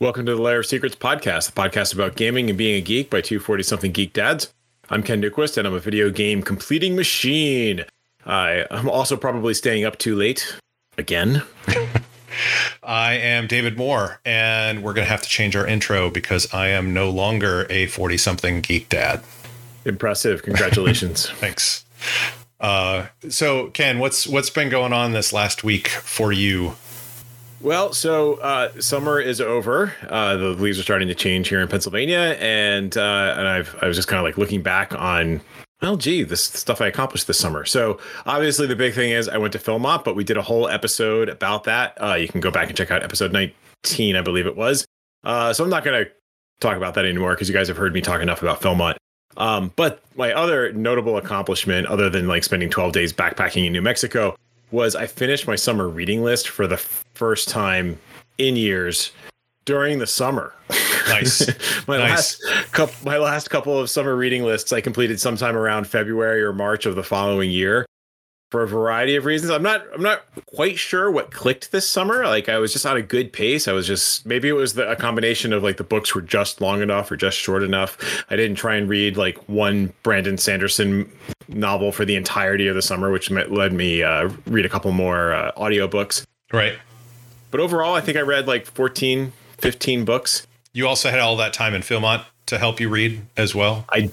Welcome to the Layer of Secrets podcast, the podcast about gaming and being a geek by 240 something geek dads. I'm Ken Newquist, and I'm a video game completing machine. I, I'm also probably staying up too late again. I am David Moore, and we're going to have to change our intro because I am no longer a 40 something geek dad. Impressive. Congratulations. Thanks. Uh, so, Ken, what's what's been going on this last week for you? Well, so uh, summer is over. Uh, the leaves are starting to change here in Pennsylvania, and uh, and I've I was just kind of like looking back on. Well, gee, this stuff I accomplished this summer. So obviously, the big thing is I went to Philmont, but we did a whole episode about that. Uh, you can go back and check out episode 19, I believe it was. Uh, so I'm not going to talk about that anymore because you guys have heard me talk enough about Philmont. Um, but my other notable accomplishment, other than like spending 12 days backpacking in New Mexico, was I finished my summer reading list for the first time in years during the summer. Nice. my nice. last couple, my last couple of summer reading lists I completed sometime around February or March of the following year for a variety of reasons. I'm not I'm not quite sure what clicked this summer. Like I was just on a good pace. I was just maybe it was the, a combination of like the books were just long enough or just short enough. I didn't try and read like one Brandon Sanderson novel for the entirety of the summer, which led me uh, read a couple more uh, audiobooks. Right. But overall, I think I read like 14, 15 books. You also had all that time in Philmont to help you read as well. I,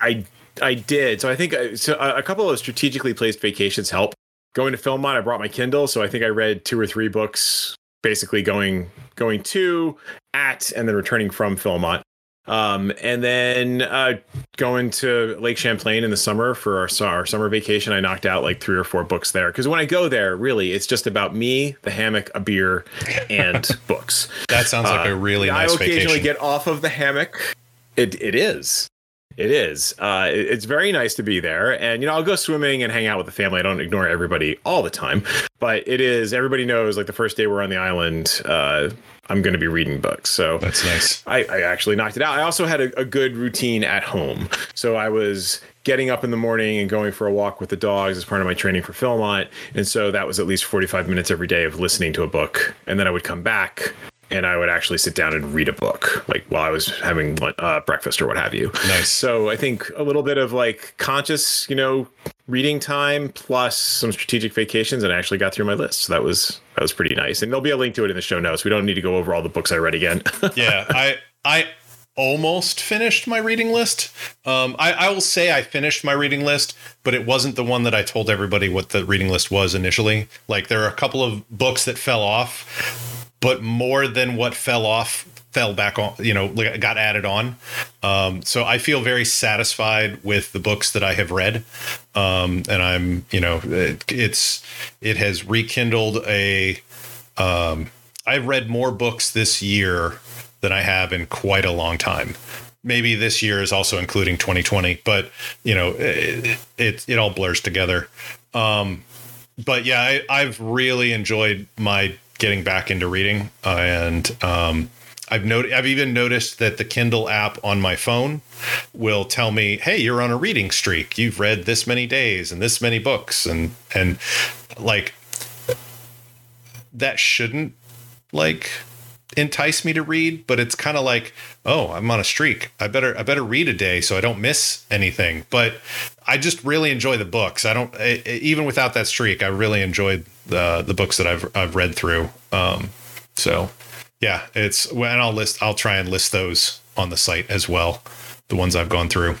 I, I did. So I think uh, so a couple of strategically placed vacations help. Going to Philmont, I brought my Kindle, so I think I read two or three books, basically going going to, at, and then returning from Philmont. Um, and then uh, going to Lake Champlain in the summer for our, our summer vacation, I knocked out like three or four books there. Because when I go there, really, it's just about me, the hammock, a beer, and books. That sounds like a really Uh, nice I occasionally vacation. get off of the hammock. It it is. It is. Uh, it- it's very nice to be there, and you know I'll go swimming and hang out with the family. I don't ignore everybody all the time, but it is. Everybody knows like the first day we're on the island, uh, I'm going to be reading books. So That's nice. I, I actually knocked it out. I also had a, a good routine at home. So I was getting up in the morning and going for a walk with the dogs as part of my training for Philmont. And so that was at least 45 minutes every day of listening to a book. And then I would come back and I would actually sit down and read a book, like while I was having uh, breakfast or what have you. Nice. So I think a little bit of like conscious, you know, reading time plus some strategic vacations, and I actually got through my list. So that was that was pretty nice. And there'll be a link to it in the show notes. We don't need to go over all the books I read again. yeah, I I almost finished my reading list. Um, I, I will say I finished my reading list, but it wasn't the one that I told everybody what the reading list was initially. Like there are a couple of books that fell off, but more than what fell off fell back on you know got added on. Um so i feel very satisfied with the books that i have read. Um and i'm you know it, it's it has rekindled a um i've read more books this year than i have in quite a long time. Maybe this year is also including 2020 but you know it it, it all blurs together. Um but yeah I, i've really enjoyed my getting back into reading and um I've noted I've even noticed that the Kindle app on my phone will tell me, "Hey, you're on a reading streak. You've read this many days and this many books." And and like that shouldn't like entice me to read, but it's kind of like, "Oh, I'm on a streak. I better I better read a day so I don't miss anything." But I just really enjoy the books. I don't I, even without that streak, I really enjoyed the the books that I've I've read through. Um so yeah, it's well, and I'll list. I'll try and list those on the site as well. The ones I've gone through.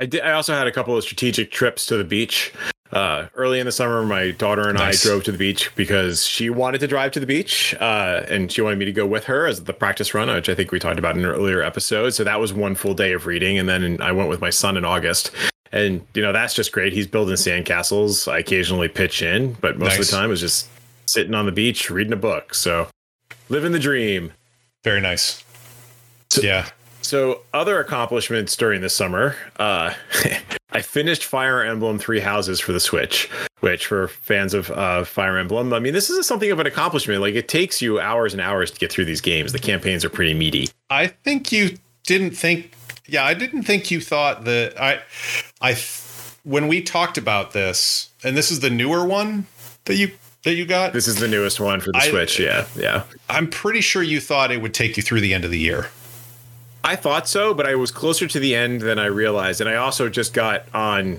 I did. I also had a couple of strategic trips to the beach. Uh, early in the summer, my daughter and Nice. I drove to the beach because she wanted to drive to the beach, uh, and she wanted me to go with her as the practice run, which I think we talked about in an earlier episode. So that was one full day of reading, and then I went with my son in August. And you know that's just great. He's building sandcastles. I occasionally pitch in, but most of the time is just sitting on the beach reading a book. So living the dream. Very nice. So- yeah. So, other accomplishments during the summer, uh, I finished Fire Emblem Three Houses for the Switch, which for fans of uh, Fire Emblem, I mean, this is something of an accomplishment. Like, it takes you hours and hours to get through these games. The campaigns are pretty meaty. I think you didn't think. Yeah, I didn't think you thought that. I, I, when we talked about this, and this is the newer one that you that you got? This is the newest one for the I- Switch. Yeah, yeah. I'm pretty sure you thought it would take you through the end of the year. I thought so, but I was closer to the end than I realized, and I also just got on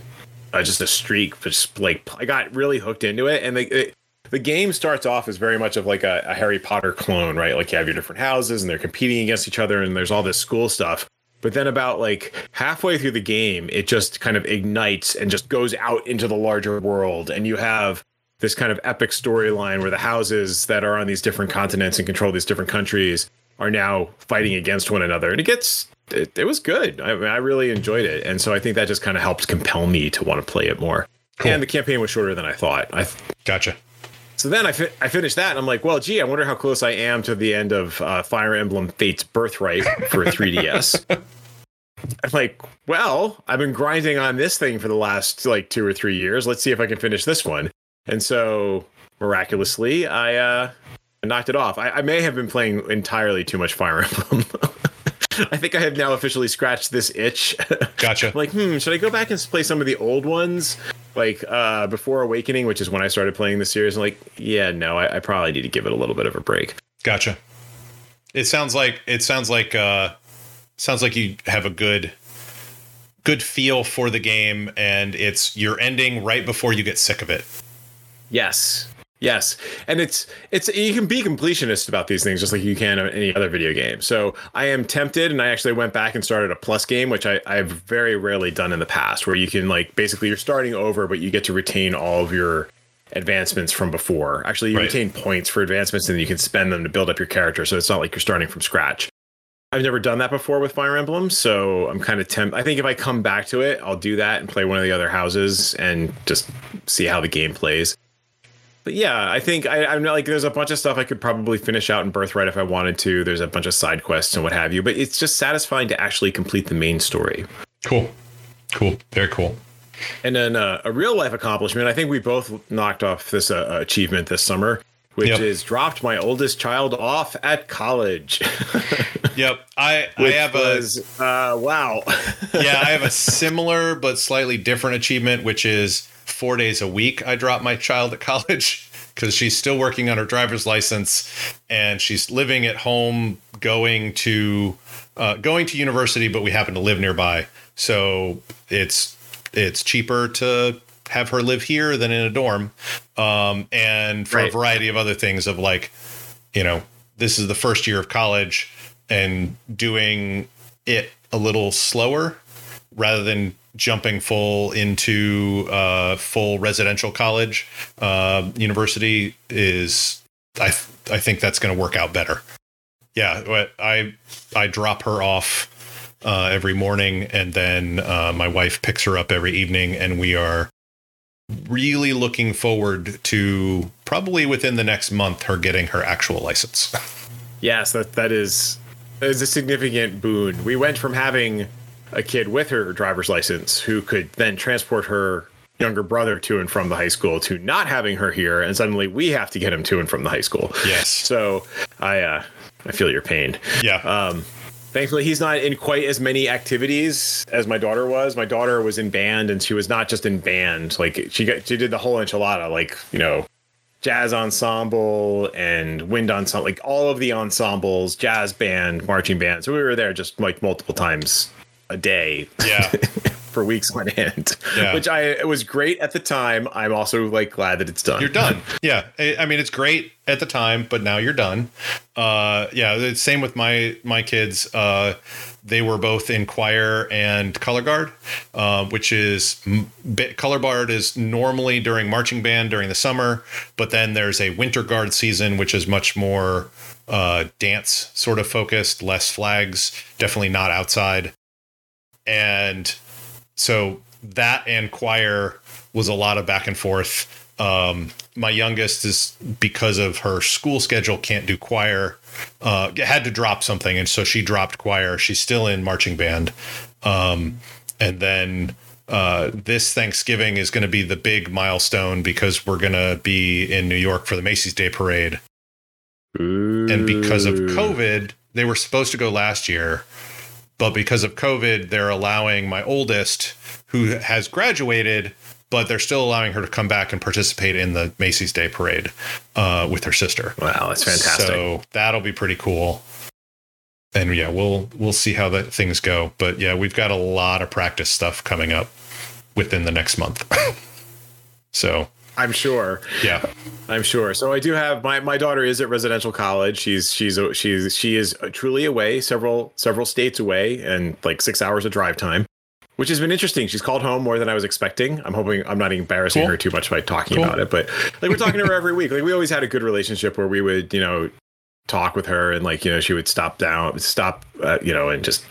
uh, just a streak. Just like I got really hooked into it, and the it, the game starts off as very much of like a, a Harry Potter clone, right? Like you have your different houses, and they're competing against each other, and there's all this school stuff. But then about like halfway through the game, it just kind of ignites and just goes out into the larger world, and you have this kind of epic storyline where the houses that are on these different continents and control these different countries are now fighting against one another. And it gets it, it was good. I, mean, I really enjoyed it. And so i think that just kind of helped compel me to want to play it more. Cool. and the campaign was shorter than i thought. I Gotcha. So then I, fi- I finished that and i'm like well gee i wonder how close i am to the end of uh, fire emblem Fates birthright for 3ds i'm like well i've been grinding on this thing for the last like two or three years let's see if i can finish this one and so miraculously i uh knocked it off. I, I may have been playing entirely too much Fire Emblem. I think I have now officially scratched this itch. Gotcha. like, hmm, should I go back and play some of the old ones? Like uh, before Awakening, which is when I started playing the series. I'm like, yeah, no, I, I probably need to give it a little bit of a break. Gotcha. It sounds like it sounds like uh sounds like you have a good good feel for the game and it's you're ending right before you get sick of it. Yes. Yes. And it's it's you can be completionist about these things just like you can any other video game. So I am tempted and I actually went back and started a plus game, which I, I've very rarely done in the past, where you can like basically you're starting over, but you get to retain all of your advancements from before. Actually you Right. retain points for advancements and you can spend them to build up your character. So it's not like you're starting from scratch. I've never done that before with Fire Emblem, so I'm kind of temp. I think if I come back to it, I'll do that and play one of the other houses and just see how the game plays. But yeah, I think I, I'm not like there's a bunch of stuff I could probably finish out in Birthright if I wanted to. There's a bunch of side quests and what have you, but it's just satisfying to actually complete the main story. Cool. Cool. Very cool. And then uh, a real life accomplishment. I think we both knocked off this uh, achievement this summer, which Yep. is dropped my oldest child off at college. Yep. I I have a uh, wow. yeah, I have a similar but slightly different achievement, which is four days a week. I drop my child at college because she's still working on her driver's license and she's living at home, going to uh, going to university, but we happen to live nearby, so it's it's cheaper to have her live here than in a dorm, um, and for a variety of other things of like, you know, this is the first year of college and doing it a little slower rather than jumping full into uh, full residential college uh, university is I th- I think that's going to work out better. Yeah, I I drop her off uh, every morning, and then uh, my wife picks her up every evening, and we are really looking forward to probably within the next month her getting her actual license. Yes, that that is is a significant boon. We went from having a kid with her driver's license who could then transport her younger brother to and from the high school to not having her here, and suddenly we have to get him to and from the high school. Yes. So I uh, I feel your pain. Yeah. Um, thankfully, he's not in quite as many activities as my daughter was. My daughter was in band, and she was not just in band. Like she got, she did the whole enchilada. Like you know, jazz ensemble and wind ensemble, like all of the ensembles, jazz band, marching band. So we were there just like multiple times a day yeah. for weeks on end, Yeah. which I it was great at the time. I'm also like glad that it's done. You're done. Yeah. I, I mean, it's great at the time, but now you're done. Uh, yeah. The same with my, my kids. Uh, they were both in choir and color guard, uh, which is m- bit, color guard is normally during marching band during the summer, but then there's a winter guard season, which is much more uh, dance sort of focused, less flags, definitely not outside. And so that and choir was a lot of back and forth. Um, my youngest is because of her school schedule can't do choir. Uh, had to drop something, and so she dropped choir. She's still in marching band, um, and then uh, this Thanksgiving is going to be the big milestone because we're going to be in New York for the Macy's Day Parade, and because of COVID, they were supposed to go last year, but because of COVID, they're allowing my oldest, who has graduated, but they're still allowing her to come back and participate in the Macy's Day Parade uh, with her sister. Wow, that's fantastic. So that'll be pretty cool. And yeah, we'll we'll see how that things go. But yeah, we've got a lot of practice stuff coming up within the next month. so I'm sure. yeah, I'm sure. So I do have my my daughter is at residential college. She's she's she's she is truly away, several several states away, and like six hours of drive time, which has been interesting. She's called home more than I was expecting. I'm hoping I'm not embarrassing Cool. her too much by talking Cool. about it, but like we're talking to her every week. Like we always had a good relationship where we would you know talk with her and like you know she would stop down, stop uh, you know, and just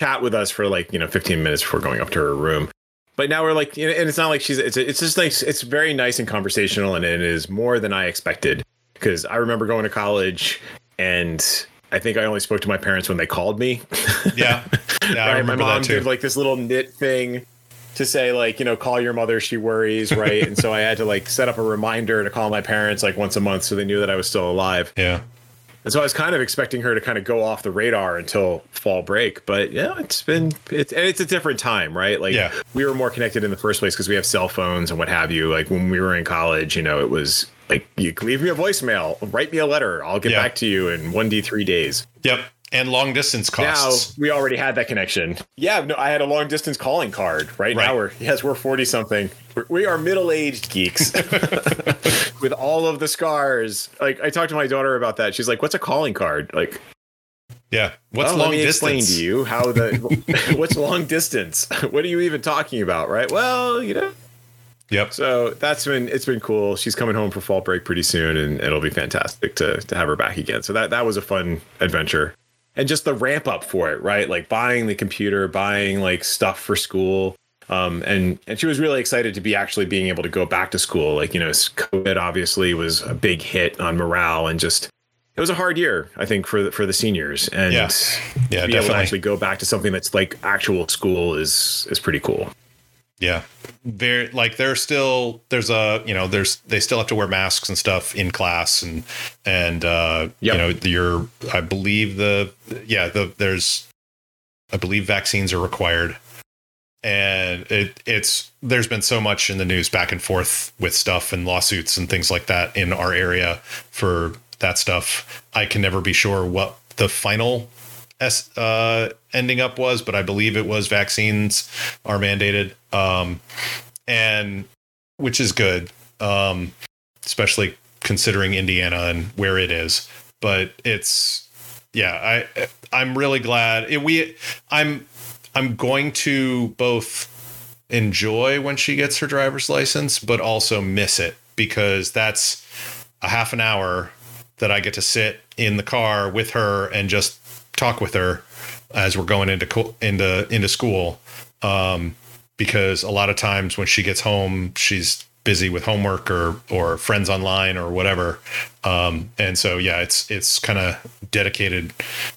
chat with us for like you know 15 minutes before going up to her room. But now we're like, and it's not like she's. It's it's just like it's very nice and conversational, and it is more than I expected. Because I remember going to college, and I think I only spoke to my parents when they called me. yeah, yeah. I right? My mom did like this little knit thing to say like you know call your mother she worries right and so i had to like set up a reminder to call my parents like once a month so they knew that i was still alive yeah, and so I was kind of expecting her to kind of go off the radar until fall break, but yeah, it's been it's and it's a different time, right? Like Yeah. we were more connected in the first place because we have cell phones and what have you. Like when we were in college, you know, it was like you leave me a voicemail, write me a letter, I'll get Yeah. back to you in one d three days. yep. And long distance costs. Now we already had that connection. Yeah, no, I had a long distance calling card. Right, Right. now we're yes, we're forty something. We're, we are middle aged geeks with all of the scars. Like I talked to my daughter about that. She's like, "What's a calling card?" Like yeah. What's well, long let me distance? explain to you how the what's long distance. What are you even talking about, right? Well, you know. Yep. So that's been it's been cool. She's coming home for fall break pretty soon, and it'll be fantastic to to have her back again. So that that was a fun adventure, and just the ramp up for it, right? Like buying the computer, buying like stuff for school. Um, and and she was really excited to be actually being able to go back to school. Like you know, COVID obviously was a big hit on morale, and just it was a hard year, I think, for the, for the seniors. And Yeah. Yeah, to be able to actually go back to something that's like actual school is is pretty cool. Yeah. Very like there's still there's a you know there's they still have to wear masks and stuff in class and and uh Yep. you know your I believe the yeah the there's I believe vaccines are required and it it's there's been so much in the news back and forth with stuff and lawsuits and things like that in our area for that stuff. I can never be sure what the final uh, ending up was, but I believe it was vaccines are mandated, um, and which is good, um, especially considering Indiana and where it is. But it's yeah, I I'm really glad it, we I'm I'm going to both enjoy when she gets her driver's license, but also miss it because that's a half an hour that I get to sit in the car with her and just talk with her as we're going into co- into into school. Um, because a lot of times when she gets home, she's busy with homework or or friends online or whatever. Um, and so yeah, it's it's kind of dedicated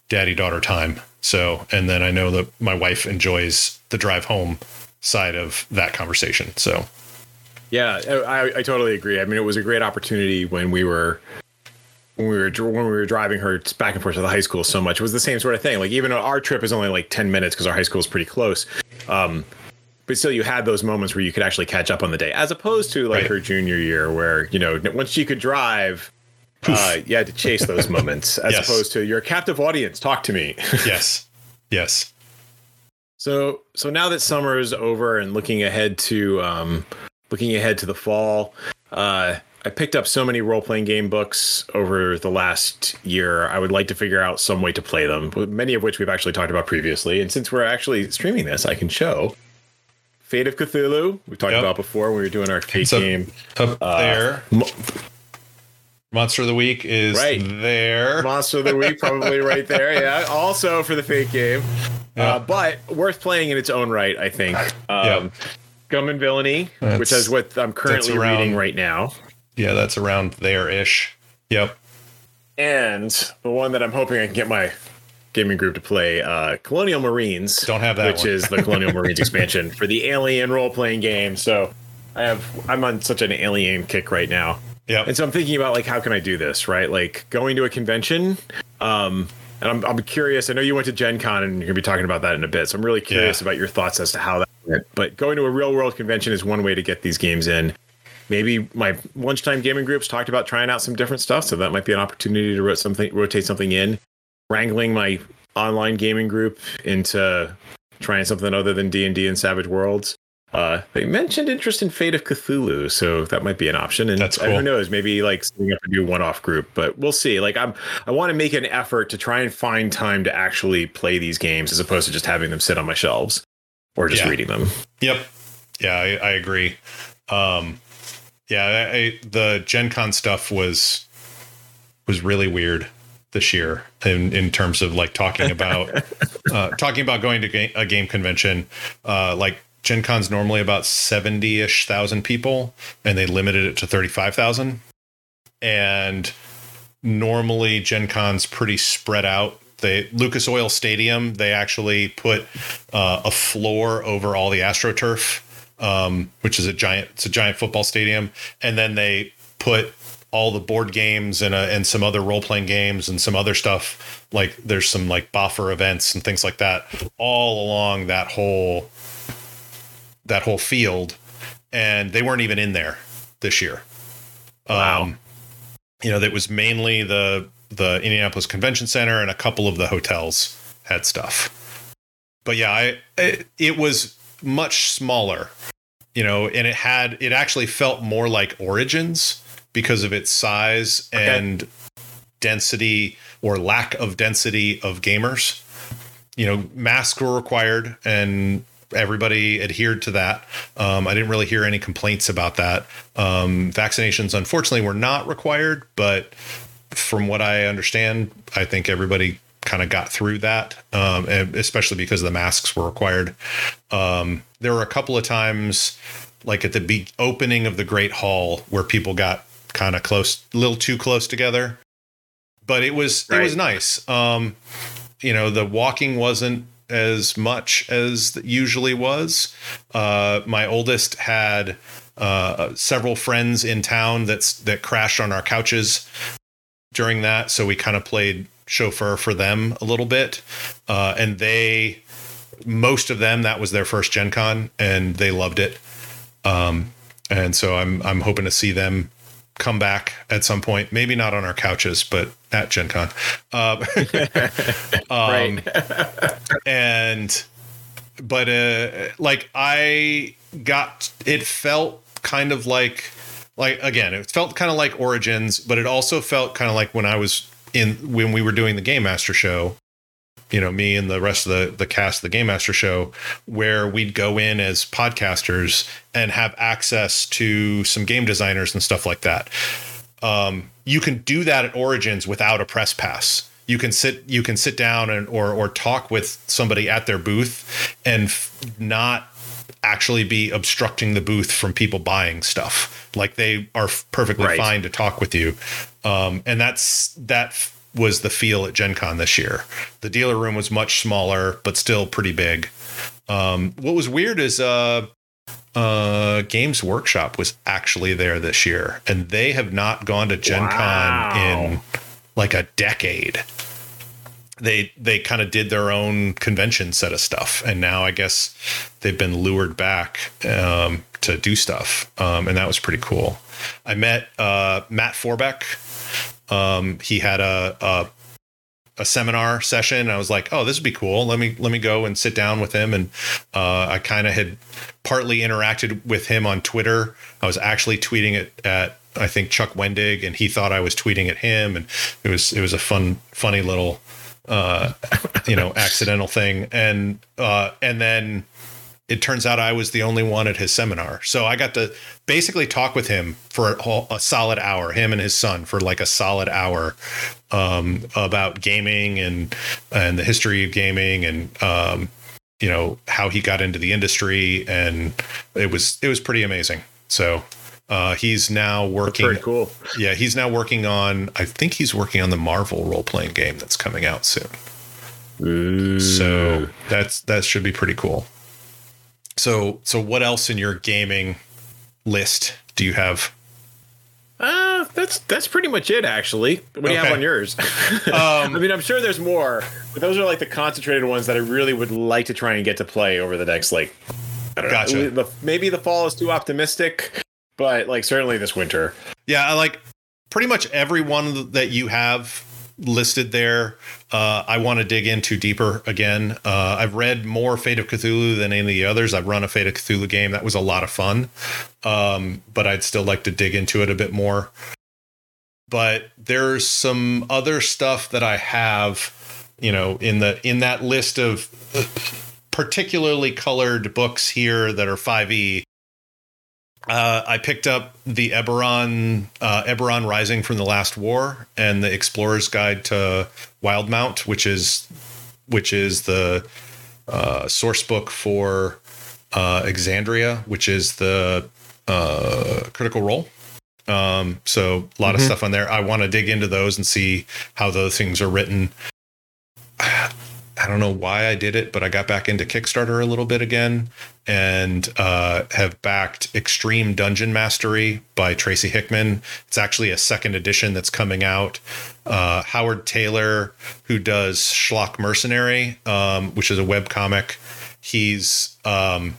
daddy daughter time. So and then I know that my wife enjoys the drive home side of that conversation. So Yeah, I, I totally agree. I mean, it was a great opportunity when we were when we were when we were driving her back and forth to the high school so much. It was the same sort of thing. Like even our trip is only like ten minutes because our high school is pretty close. Um, but still, you had those moments where you could actually catch up on the day, as opposed to like Right. her junior year, where you know once she could drive, uh, you had to chase those moments, as Yes. opposed to your captive audience. Talk to me. yes, yes, So so now that summer is over and looking ahead to um, looking ahead to the fall, uh, I picked up so many role playing game books over the last year. I would like to figure out some way to play them, many of which we've actually talked about previously. And since we're actually streaming this, I can show Fate of Cthulhu. We talked Yep. about before when we were doing our Fate So- game. up Uh, there. Mo- Monster of the week is Right. there. Monster of the Week, probably right there. Yeah. Also for the Fate game. Yeah. Uh, but worth playing in its own right, I think. Um, Yeah. Scum and Villainy, which is what I'm currently reading right now. Yeah, that's around there ish. Yep. And the one that I'm hoping I can get my gaming group to play, uh, Colonial Marines. Don't have that which one. is the Colonial Marines expansion for the Alien role playing game. So I have I'm on such an Alien kick right now. Yeah. And so I'm thinking about like how can I do this, right? Like going to a convention. Um, and I'm, I'm curious. I know you went to Gen Con and you're gonna be talking about that in a bit. So I'm really curious Yeah. about your thoughts as to how that it. But going to a real world convention is one way to get these games in. Maybe my lunchtime gaming groups talked about trying out some different stuff, so that might be an opportunity to rotate something, rotate something in. Wrangling my online gaming group into trying something other than D and D and Savage Worlds. Uh, they mentioned interest in Fate of Cthulhu, so that might be an option. And That's cool. who knows, maybe like setting up a new one-off group, but we'll see. Like I'm, I want to make an effort to try and find time to actually play these games as opposed to just having them sit on my shelves or just Yeah. reading them. Yep. Yeah, I, I agree. Um, yeah, I, I, the Gen Con stuff was was really weird this year in in terms of like talking about uh, talking about going to a game convention. Uh, like Gen Con's normally about seventy ish thousand people, and they limited it to thirty five thousand. And normally Gen Con's pretty spread out. They Lucas Oil Stadium, they actually put uh, a floor over all the AstroTurf, um, which is a giant it's a giant football stadium, and then they put all the board games and uh, and some other role playing games and some other stuff like there's some like buffer events and things like that all along that whole that whole field, and they weren't even in there this year. Wow. Um, you know, that was mainly the the Indianapolis Convention Center and a couple of the hotels had stuff. But yeah, I it, it was much smaller, you know, and it had it actually felt more like Origins because of its size Okay. and density or lack of density of gamers. You know, masks were required and everybody adhered to that. Um, I didn't really hear any complaints about that. Um, vaccinations, unfortunately, were not required, but from what I understand, I think everybody kind of got through that, um, especially because the masks were required. Um, there were a couple of times, like at the be- opening of the Great Hall, where people got kind of close, a little too close together. But it was it was nice. Um, you know, the walking wasn't as much as usually was. Uh, my oldest had uh, several friends in town that's that crashed on our couches during that, so we kind of played chauffeur for them a little bit, uh, and they most of them that was their first Gen Con and they loved it. Um, and so I'm I'm hoping to see them come back at some point. Maybe not on our couches, but at Gen Con. Uh, um, and but uh like i got it felt kind of like like again it felt kind of like origins but it also felt kind of like when i was in when we were doing the game master show you know me and the rest of the the cast of the game master show where we'd go in as podcasters and have access to some game designers and stuff like that um, you can do that at Origins without a press pass. You can sit you can sit down and or or talk with somebody at their booth and f- not actually be obstructing the booth from people buying stuff. Like they are perfectly Right. fine to talk with you. Um, and that's that was the feel at Gen Con this year. The dealer room was much smaller, but still pretty big. Um, what was weird is uh, uh, Games Workshop was actually there this year, and they have not gone to Gen Wow. Con in like a decade. They they kind of did their own convention set of stuff, and now I guess they've been lured back um, to do stuff, um, and that was pretty cool. I met uh, Matt Forbeck. Um, he had a, a a seminar session. I was like, oh, this would be cool. Let me let me go and sit down with him. And uh, I kind of had partly interacted with him on Twitter. I was actually tweeting it at I think Chuck Wendig, and he thought I was tweeting at him, and it was it was a fun funny little uh, you know accidental thing. And uh, and then it turns out I was the only one at his seminar. So I got to basically talk with him for a, whole- a solid hour, him and his son for like a solid hour um, about gaming and and the history of gaming and um, you know how he got into the industry and it was it was pretty amazing. So uh, he's now working. Very cool. Yeah, he's now working on. I think he's working on the Marvel role playing game that's coming out soon. So that's that should be pretty cool. So so what else in your gaming list do you have? Uh, that's that's pretty much it, actually. What do you have on yours? Um, I mean, I'm sure there's more, but those are like the concentrated ones that I really would like to try and get to play over the next like I don't Gotcha. know. Maybe the fall is too optimistic, but like certainly this winter. Yeah, I like pretty much every one that you have listed there. Uh, I want to dig into deeper again. Uh, I've read more Fate of Cthulhu than any of the others. I've run a Fate of Cthulhu game that was a lot of fun, um, but I'd still like to dig into it a bit more. But there's some other stuff that I have, you know, in the in that list of particularly colored books here that are 5e uh, I picked up the Eberron, uh, Eberron Rising from the Last War, and the Explorer's Guide to Wildemount, which is which is the uh, source book for uh, Exandria, which is the uh, Critical Role. Um, so a lot of Mhm. stuff on there. I want to dig into those and see how those things are written. I don't know why I did it, but I got back into Kickstarter a little bit again and uh, have backed Extreme Dungeon Mastery by Tracy Hickman. It's actually a second edition that's coming out. Uh, Howard Tayler, who does Schlock Mercenary, um, which is a web comic, he's um,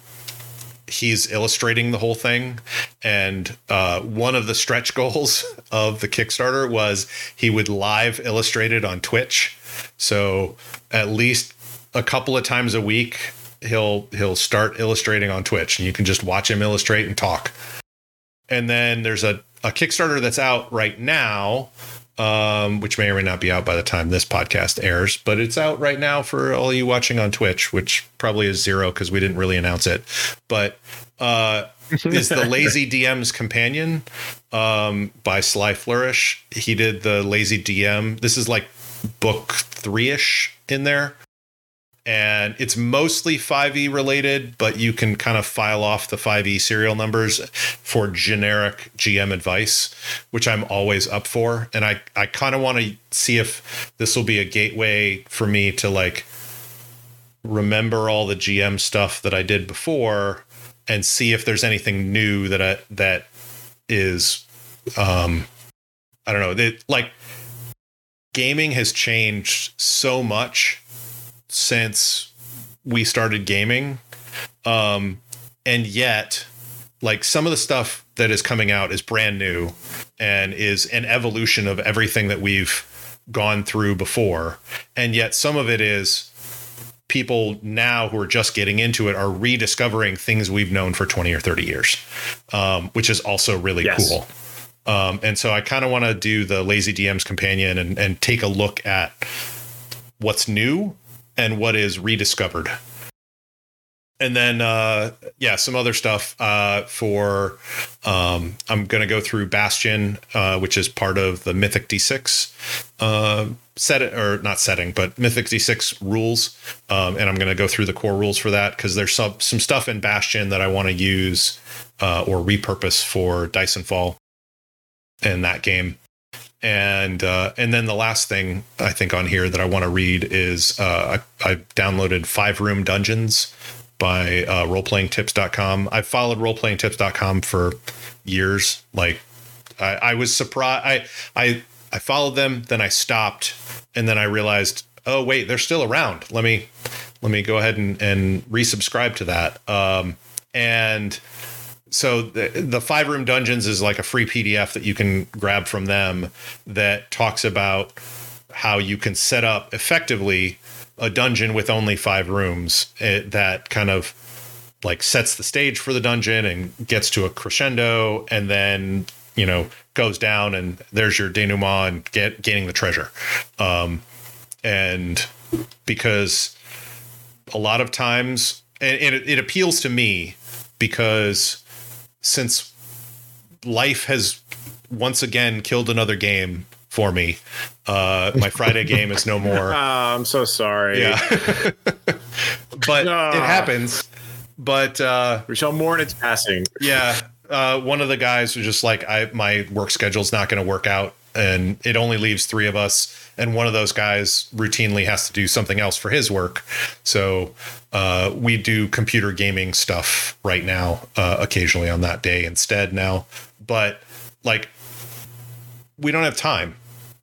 he's illustrating the whole thing. And uh, one of the stretch goals of the Kickstarter was he would live illustrate it on Twitch. So at least a couple of times a week, he'll he'll start illustrating on Twitch, and you can just watch him illustrate and talk. And then there's a, a Kickstarter that's out right now, um, which may or may not be out by the time this podcast airs, but it's out right now for all you watching on Twitch, which probably is zero because we didn't really announce it. But uh, is the Lazy DM's Companion um, by Sly Flourish. He did the Lazy DM. This is like book three ish in there. And it's mostly 5e related, but you can kind of file off the 5e serial numbers for generic GM advice, which I'm always up for. And I, I kind of want to see if this will be a gateway for me to like remember all the GM stuff that I did before and see if there's anything new that I, that is um I don't know, that like gaming has changed so much since we started gaming. Um and yet like some of the stuff that is coming out is brand new and is an evolution of everything that we've gone through before. And yet some of it is people now who are just getting into it are rediscovering things we've known for 20 or 30 years, um, which is also really Yes. cool. Um, and so I kind of want to do the Lazy DM's companion and, and take a look at what's new and what is rediscovered. And then, uh, yeah, some other stuff uh, for. Um, I'm going to go through Bastion, uh, which is part of the Mythic D6 uh, set or not setting, but Mythic D6 rules. Um, and I'm going to go through the core rules for that because there's some some stuff in Bastion that I want to use uh, or repurpose for Dyson Fall in that game. And uh, and then the last thing I think on here that I want to read is uh, I, I downloaded Five Room Dungeons by uh, roleplayingtips.com. I've followed roleplayingtips.com for years. Like I, I was surprised. I, I, I followed them, then I stopped, and then I realized, oh wait, they're still around. Let me, let me go ahead and, and resubscribe to that. Um, and so the, the five room dungeons is like a free PDF that you can grab from them that talks about how you can set up effectively a dungeon with only five rooms eh, that kind of like sets the stage for the dungeon and gets to a crescendo and then you know goes down and there's your denouement and get gaining the treasure. Um and because a lot of times and, and it, it appeals to me because since life has once again killed another game for me uh my friday game is no more Ah, I'm so sorry. yeah but Ah. it happens but uh We shall mourn its passing. yeah uh one of the guys was just like i my work schedule's not going to work out and it only leaves three of us and one of those guys routinely has to do something else for his work so uh we do computer gaming stuff right now uh occasionally on that day instead now but like we don't have time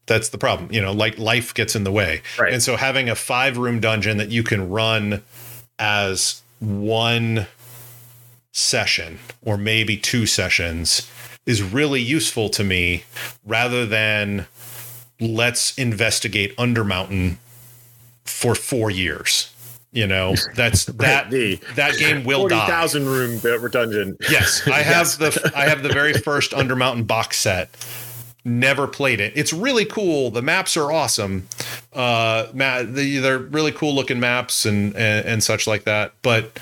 that's the problem you know like life gets in the way Right. and so having a five room dungeon that you can run as one session or maybe two sessions is really useful to me rather than let's investigate Undermountain for four years. You know, that's that the that game will Forty die. thousand room dungeon. Yes, I have Yes. the I have the very first Undermountain box set. Never played it. It's really cool. The maps are awesome. Uh, the, they're really cool looking maps and, and and such like that. But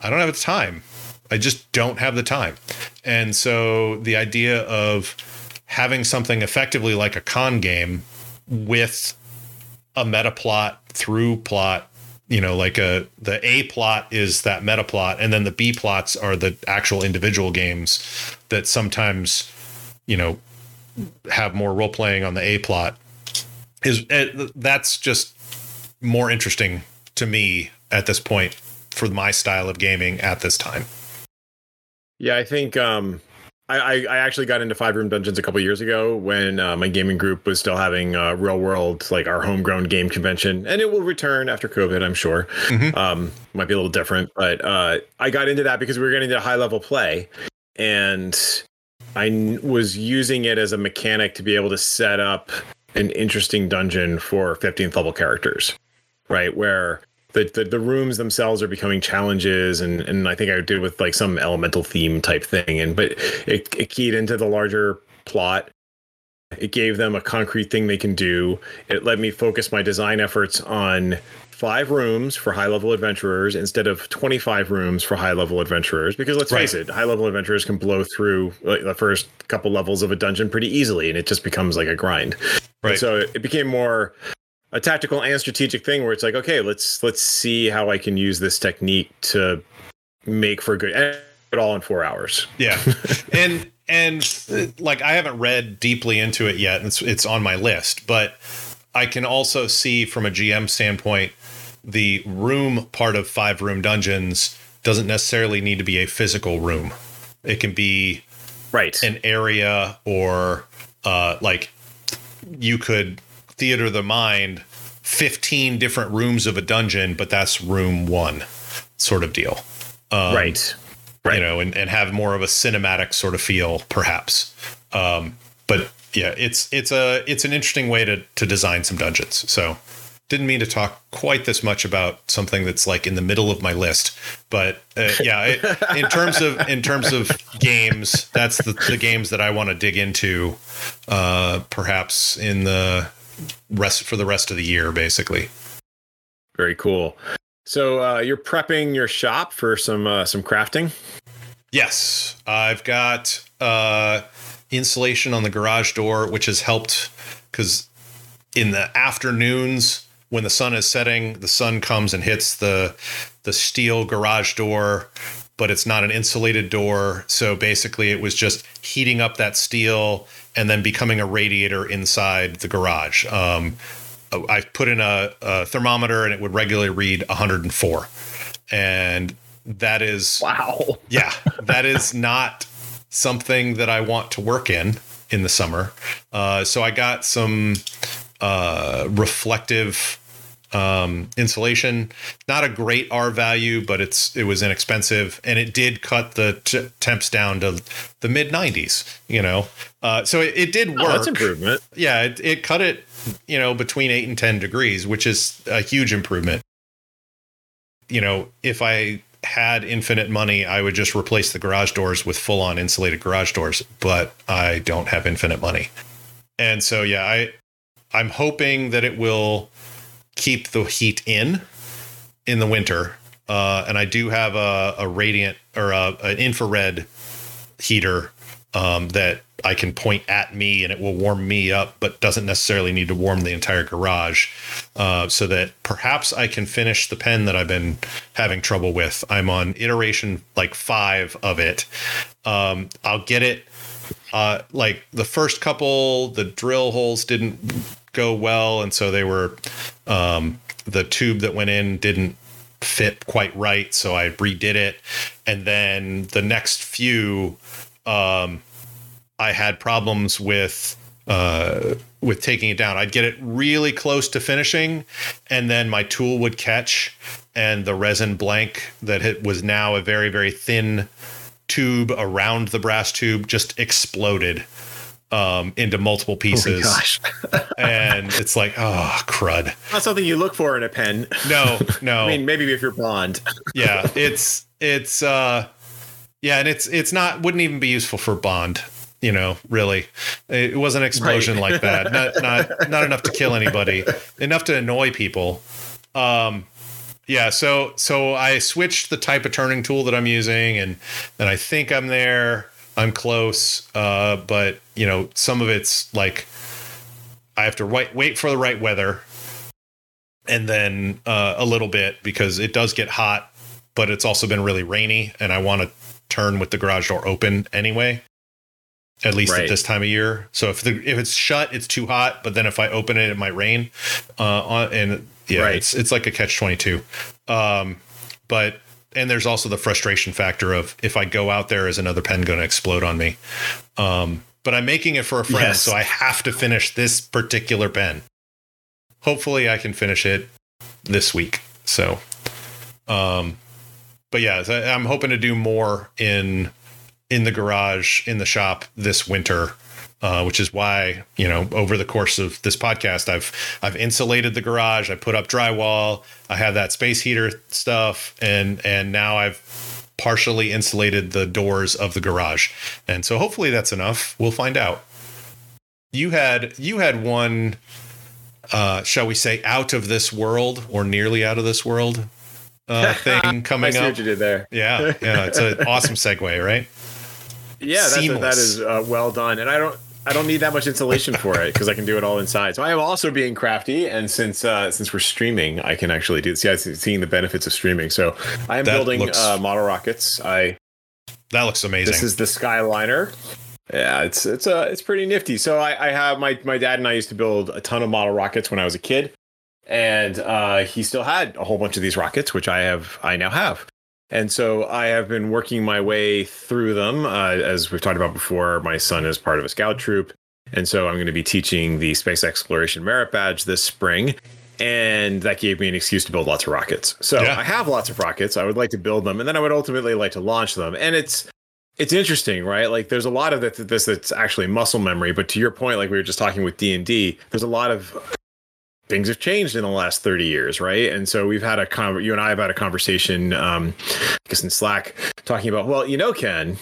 I don't have the time. I just don't have the time. And so the idea of having something effectively like a con game with a meta plot through plot you know like a the a plot is that meta plot and then the b plots are the actual individual games that sometimes you know have more role playing on the a plot. Is eh, that's just more interesting to me at this point for my style of gaming at this time. Yeah, I think um, I, I I actually got into five room dungeons a couple years ago when uh, my gaming group was still having uh, real world like our homegrown game convention, and it will return after COVID, I'm sure. Mhm. Um, might be a little different, but uh, I got into that because we were getting into high level play, and I n- was using it as a mechanic to be able to set up an interesting dungeon for 15th level characters, right? Where the, the, the rooms themselves are becoming challenges and, and I think I did with like some elemental theme type thing. And but it, it keyed into the larger plot. It gave them a concrete thing they can do. It let me focus my design efforts on five rooms for high level adventurers instead of 25 rooms for high level adventurers. Because let's Right. face it, high level adventurers can blow through like, the first couple levels of a dungeon pretty easily and it just becomes like a grind. And Right. so it became more a tactical and strategic thing where it's like, okay, let's let's see how I can use this technique to make for good it all in four hours. Yeah, and and like I haven't read deeply into it yet. and It's it's on my list, but I can also see from a GM standpoint the room part of five room dungeons doesn't necessarily need to be a physical room. It can be Right. an area or uh, like you could theater of the mind 15 different rooms of a dungeon but that's room one sort of deal um, right. Right. you know, and, and have more of a cinematic sort of feel, perhaps. Um, but yeah, it's it's a it's an interesting way to to design some dungeons. So didn't mean to talk quite this much about something that's like in the middle of my list, but uh, yeah, it, in terms of in terms of games, that's the, the games that I want to dig into, uh, perhaps in the rest for the rest of the year, basically. Very cool. So uh, you're prepping your shop for some uh, some crafting. Yes, I've got uh, insulation on the garage door, which has helped because in the afternoons when the sun is setting, the sun comes and hits the the steel garage door, but it's not an insulated door. So basically, it was just heating up that steel and then becoming a radiator inside the garage. Um, I put in a, a thermometer and it would regularly read 104, and that is Wow. yeah, that is not something that I want to work in in the summer. Uh, so I got some uh, reflective um, insulation. Not a great R value, but it's it was inexpensive, and it did cut the t- temps down to the mid 90s. You know, uh, so it, it did work. Oh, that's improvement. Yeah, it, it cut it, you know, between eight and 10 degrees, which is a huge improvement. You know, if I had infinite money, I would just replace the garage doors with full on insulated garage doors, but I don't have infinite money. And so, yeah, I, I'm hoping that it will keep the heat in in the winter. Uh, and I do have a, a radiant or a, an infrared heater um, that I can point at me and it will warm me up, but doesn't necessarily need to warm the entire garage. Uh, so that perhaps I can finish the pen that I've been having trouble with. I'm on iteration like five of it. Um, I'll get it. Uh, like the first couple, the drill holes didn't go well, and so they were um, the tube that went in didn't fit quite right, so I redid it. And then the next few, um, I had problems with uh, with taking it down. I'd get it really close to finishing, and then my tool would catch, and the resin blank that it was now a very very thin tube around the brass tube just exploded um, into multiple Oh pieces. my gosh. and it's like, oh, crud. Not something you look for in a pen. No, no. I mean, maybe if you're blonde. yeah, it's it's uh yeah, and it's it's not wouldn't even be useful for Bond, you know, really. It wasn't an explosion Right. like that. Not not not enough to kill anybody. Enough to annoy people. Um yeah, so so I switched the type of turning tool that I'm using and and I think I'm there. I'm close. Uh but, you know, some of it's like I have to wait wait for the right weather and then uh, a little bit because it does get hot, but it's also been really rainy, and I want to turn with the garage door open anyway. At least Right. at this time of year. So if the if it's shut, it's too hot. But then if I open it, it might rain. Uh, on, and yeah, Right. it's it's like a catch twenty two. Um, but and there's also the frustration factor of if I go out there, is another pen going to explode on me? Um, but I'm making it for a friend, Yes. so I have to finish this particular pen. Hopefully, I can finish it this week. So, um, but yeah, I'm hoping to do more in in the garage in the shop this winter. Uh, which is why you know over the course of this podcast I've I've insulated the garage I put up drywall I have that space heater stuff and and now I've partially insulated the doors of the garage. And so hopefully that's enough. We'll find out. You had you had one uh shall we say out of this world or nearly out of this world uh thing I coming see up what you did there. yeah yeah it's an awesome segue right? Yeah, that is uh, well done, and I don't I don't need that much insulation for it because I can do it all inside. So I am also being crafty, and since uh, since we're streaming, I can actually do. See, I'm seeing the benefits of streaming. So I am That building looks- uh, model rockets. I that looks amazing this is the Skyliner. Yeah, it's it's uh, it's pretty nifty. So I, I have my my dad and I used to build a ton of model rockets when I was a kid, and uh, he still had a whole bunch of these rockets, which I have I now have. And so I have been working my way through them. Uh, as we've talked about before, my son is part of a scout troop. And so I'm going to be teaching the Space Exploration Merit Badge this spring. And that gave me an excuse to build lots of rockets. So Yeah. I have lots of rockets. I would like to build them. And then I would ultimately like to launch them. And it's, it's interesting, right? Like there's a lot of this that's actually muscle memory. But to your point, like we were just talking with D and D, there's a lot of things have changed in the last 30 years, right? And so we've had a con- you and I have had a conversation, um, I guess in Slack, talking about, well, you know, Ken,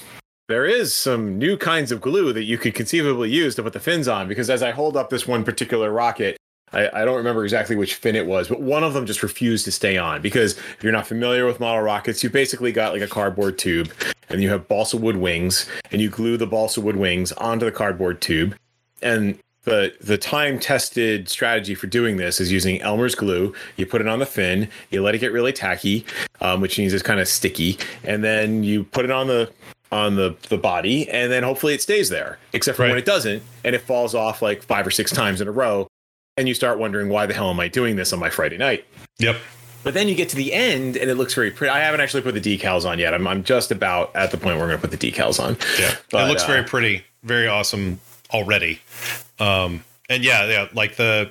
there is some new kinds of glue that you could conceivably use to put the fins on. Because as I hold up this one particular rocket, I, I don't remember exactly which fin it was, but one of them just refused to stay on. Because if you're not familiar with model rockets, you basically got like a cardboard tube and you have balsa wood wings and you glue the balsa wood wings onto the cardboard tube. And the the time tested strategy for doing this is using Elmer's glue. You put it on the fin, you let it get really tacky, um, which means it's kind of sticky, and then you put it on the on the the body, and then hopefully it stays there. Except for when it doesn't, and it falls off like five or six times in a row, and you start wondering why the hell am I doing this on my Friday night? yep But then you get to the end, and it looks very pretty. I haven't actually put the decals on yet. I'm I'm just about at the point where I'm going to put the decals on. Yeah, But, it looks uh, very pretty, very awesome already. Um, and yeah, yeah, like the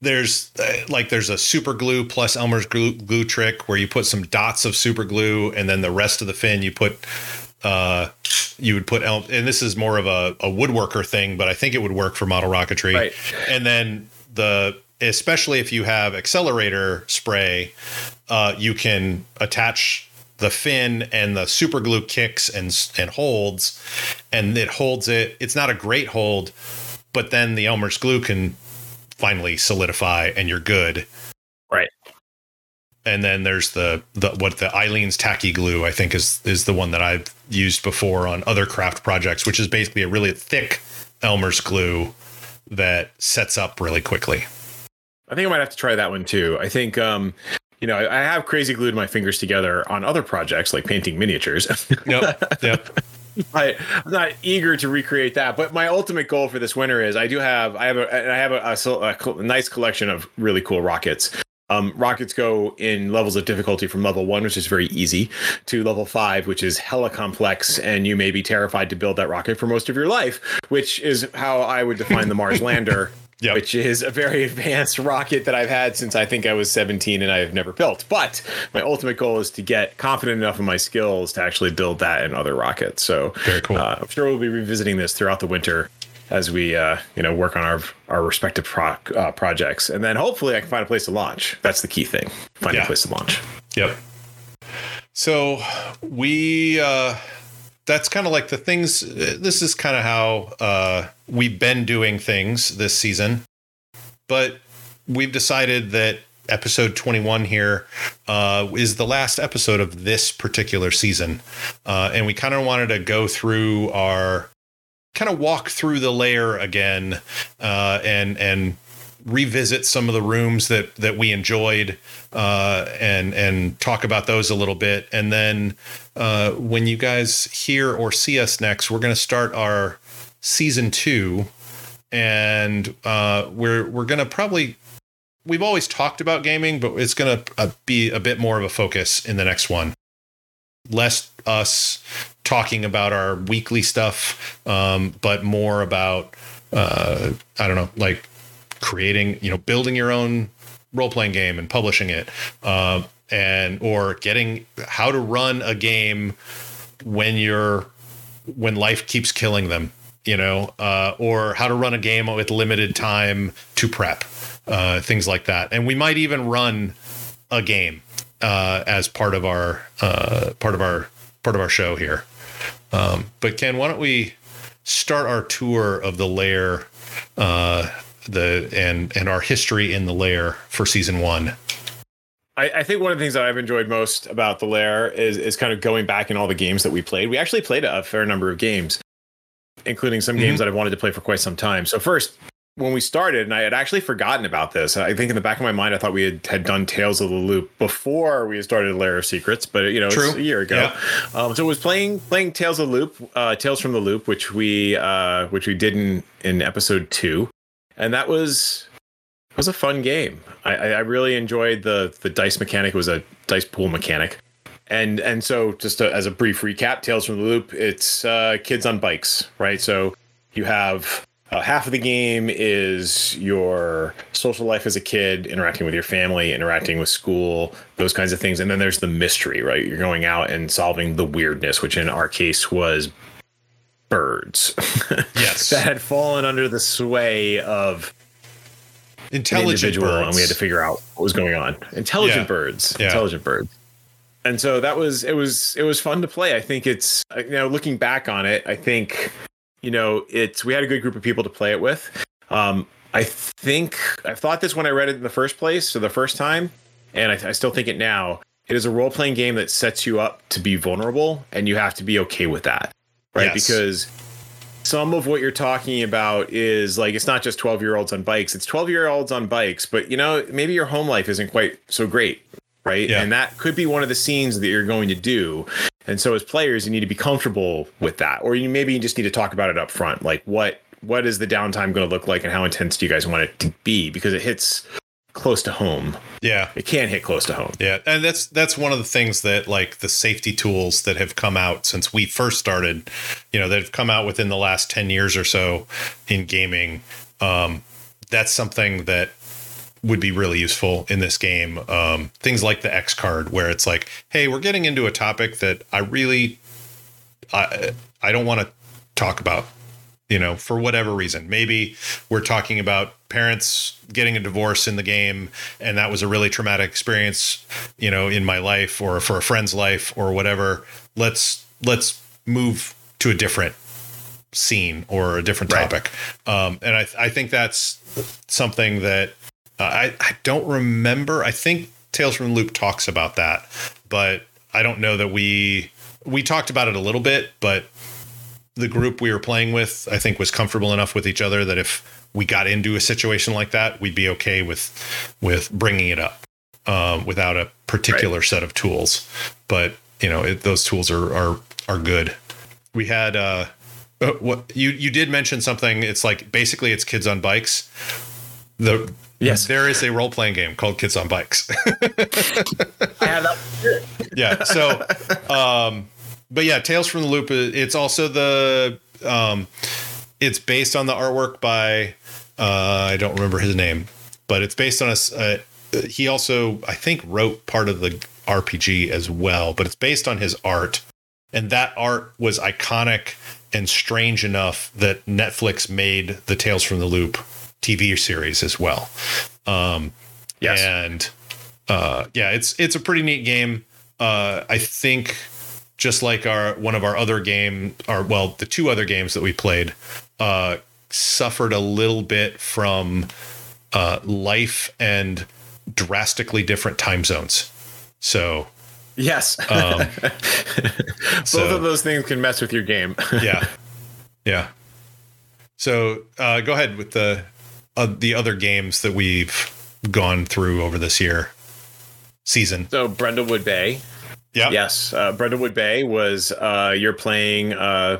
there's uh, like there's a super glue plus Elmer's glue, glue trick where you put some dots of super glue and then the rest of the fin you put uh you would put El- and this is more of a, a woodworker thing but i think it would work for model rocketry Right. and then the especially if you have accelerator spray uh you can attach the fin and the super glue kicks and and holds and it holds it it's not a great hold but then the elmer's glue can finally solidify and you're good Right. and then there's the the what the Aleene's tacky glue I think is is the one that I've used before on other craft projects, which is basically a really thick Elmer's glue that sets up really quickly. I think I might have to try that one too. I think, um, you know, I, I have crazy glued my fingers together on other projects like painting miniatures. Yep. yep. I, I'm not eager to recreate that, but my ultimate goal for this winter is I do have I have a and I have a, a a nice collection of really cool rockets. Um, rockets go in levels of difficulty from level one, which is very easy, to level five, which is hella complex, and you may be terrified to build that rocket for most of your life, which is how I would define the Mars lander Yep. which is a very advanced rocket that I've had since I think I was 17 and I've never built. But my ultimate goal is to get confident enough in my skills to actually build that and other rockets. So Very cool. Uh, I'm sure we'll be revisiting this throughout the winter as we uh, you know work on our our respective uh, projects, and then hopefully I can find a place to launch. That's the key thing: find Yeah. a place to launch. Yep. So we uh that's kind of like the things this is kind of how uh we've been doing things this season. But we've decided that episode 21 here uh, is the last episode of this particular season. Uh, and we kind of wanted to go through our kind of walk through the layer again uh, and and revisit some of the rooms that that we enjoyed uh, and and talk about those a little bit. And then uh, when you guys hear or see us next, we're going to start our season two, and uh, we're we're going to probably we've always talked about gaming, but it's going to uh, be a bit more of a focus in the next one. Less us talking about our weekly stuff, um, but more about uh, I don't know, like creating, you know, building your own role playing game and publishing it, uh, and or getting how to run a game when you're when life keeps killing them, you know, uh, or how to run a game with limited time to prep, uh, things like that. And we might even run a game uh, as part of our uh, part of our part of our show here. Um, but Ken, why don't we start our tour of the lair, uh, the and and our history in the lair for season one? I, I think one of the things that I've enjoyed most about the lair is is kind of going back in all the games that we played. We actually played a fair number of games, including some Mhm. games that I've wanted to play for quite some time. So first, when we started, and I had actually forgotten about this. I think in the back of my mind, I thought we had, had done Tales of the Loop before we had started Lair of Secrets, but you know, True. it's a year ago. Um, so it was playing playing Tales of the Loop, uh, Tales from the Loop, which we uh, which we did in in episode two, and that was it was a fun game. I, I really enjoyed the the dice mechanic. It was a dice pool mechanic, and and so just to, as a brief recap, Tales from the Loop, it's uh, kids on bikes, right? So you have uh, half of the game is your social life as a kid, interacting with your family, interacting with school, those kinds of things, and then there's the mystery, right? You're going out and solving the weirdness, which in our case was Yes, that had fallen under the sway of intelligent birds. and we had to figure out what was going on. Intelligent Yeah. birds, Yeah. intelligent birds. And so that was it was it was fun to play. I think it's you know looking back on it, I think you know it's we had a good group of people to play it with. Um, I think I thought this when I read it in the first place, so the first time, and I, I still think it now. It is a role playing game that sets you up to be vulnerable, and you have to be okay with that, right? Yes. Because some of what you're talking about is like it's not just 12 year olds on bikes it's 12 year olds on bikes but you know maybe your home life isn't quite so great right? Yeah. and that could be one of the scenes that you're going to do. And so as players you need to be comfortable with that or you maybe you just need to talk about it up front like what what is the downtime going to look like and how intense do you guys want it to be? Because it hits close to home yeah, it can hit close to home Yeah, and that's that's one of the things that like the safety tools that have come out since we first started, you know, that have come out within the last 10 years or so in gaming. Um that's something that would be really useful in this game. Um things like the X card where it's like, "Hey, we're getting into a topic that I really I I don't want to talk about." You know, for whatever reason. Maybe we're talking about parents getting a divorce in the game and that was a really traumatic experience you know in my life or for a friend's life or whatever let's let's move to a different scene or a different Right. topic um and i i think that's something that uh, i i don't remember i think tales from the loop talks about that but i don't know that we we talked about it a little bit but the group we were playing with, I think, was comfortable enough with each other that if we got into a situation like that, we'd be okay with with bringing it up um, without a particular set of tools. But you know, it, those tools are are are good. We had uh, uh, what you you did mention something. It's like basically it's kids on bikes. The Yes. there is a role playing game called Kids on Bikes. i have that yeah. So, um, but yeah, Tales from the Loop. uh, It's also the um, it's based on the artwork by Uh, I don't remember his name, but it's based on a. Uh, he also, I think, wrote part of the RPG as well, but it's based on his art, and that art was iconic and strange enough that Netflix made the Tales from the Loop TV series as well. Um, Yes. and uh, yeah, it's it's a pretty neat game. Uh, I think just like our one of our other game, or well, the two other games that we played, uh, suffered a little bit from uh, life and drastically different time zones. So Yes. um, Both so- of those things can mess with your game. yeah, yeah. So uh, go ahead with the uh, the other games that we've gone through over this year season. so Brindlewood Bay. Yeah, Yes. Uh, Brindlewood Bay was uh, you're playing uh,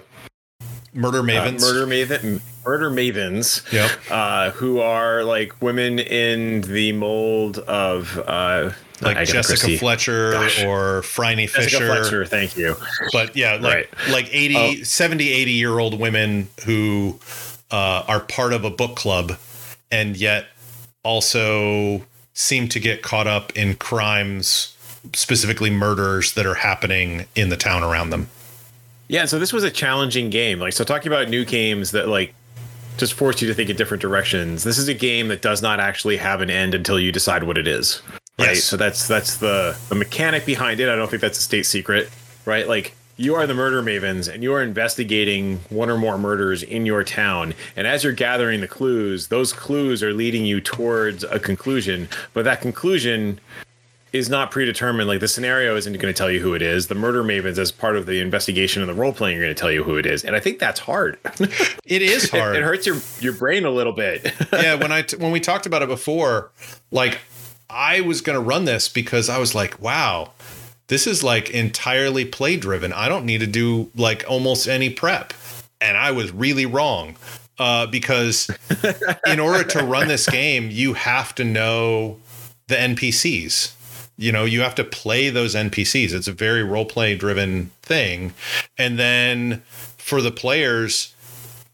Murder uh, Mavens. murder maven murder mavens Yep. uh, who are like women in the mold of uh, like Agatha Jessica Christie. Fletcher Gosh. or Phryne Jessica Fisher. Fletcher, thank you. But yeah, like like 80, 70, 80 year old women who uh, are part of a book club and yet also seem to get caught up in crimes, specifically murders that are happening in the town around them. Yeah, so this was a challenging game. Like, so talking about new games that like just force you to think in different directions. This is a game that does not actually have an end until you decide what it is. Right. Yes. So that's that's the the mechanic behind it. I don't think that's a state secret, right? Like you are the murder mavens and you are investigating one or more murders in your town. And as you're gathering the clues, those clues are leading you towards a conclusion. But that conclusion is not predetermined. Like the scenario isn't going to tell you who it is. The murder mavens, as part of the investigation and the role playing, are going to tell you who it is. And I think that's hard. It is It- hard. It, hurts your your brain a little bit. yeah, when I t- when we talked about it before, like I was going to run this because I was like, wow, this is like entirely play driven. I don't need to do like almost any prep, and I was really wrong uh, because in order to run this game, you have to know the NPCs. You know, you have to play those NPCs. It's a very role play driven thing, and then for the players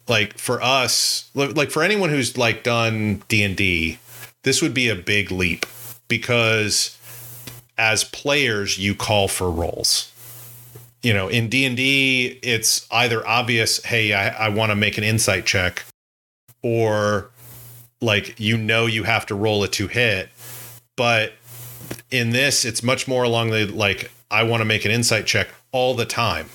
like for us like for anyone who's like done d&d this would be a big leap because as players you call for rolls. You know in d&d it's either obvious hey i, I want to make an insight check or like you know you have to roll a two hit. But in this it's much more along the like i want to make an insight check all the time.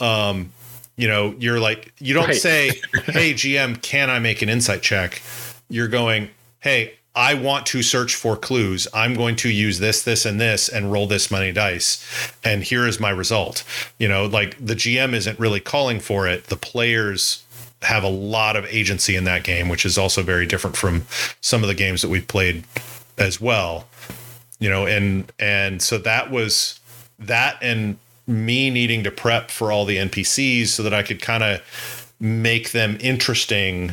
Um you know you're like you don't Right. say hey gm can i make an insight check? You're going hey i want to search for clues. I'm going to use this this and this and roll this many dice and here is my result. You know like the gm isn't really calling for it. The players have a lot of agency in that game which is also very different from some of the games that we've played as well you know and and so that was that and me needing to prep for all the npcs so that i could kind of make them interesting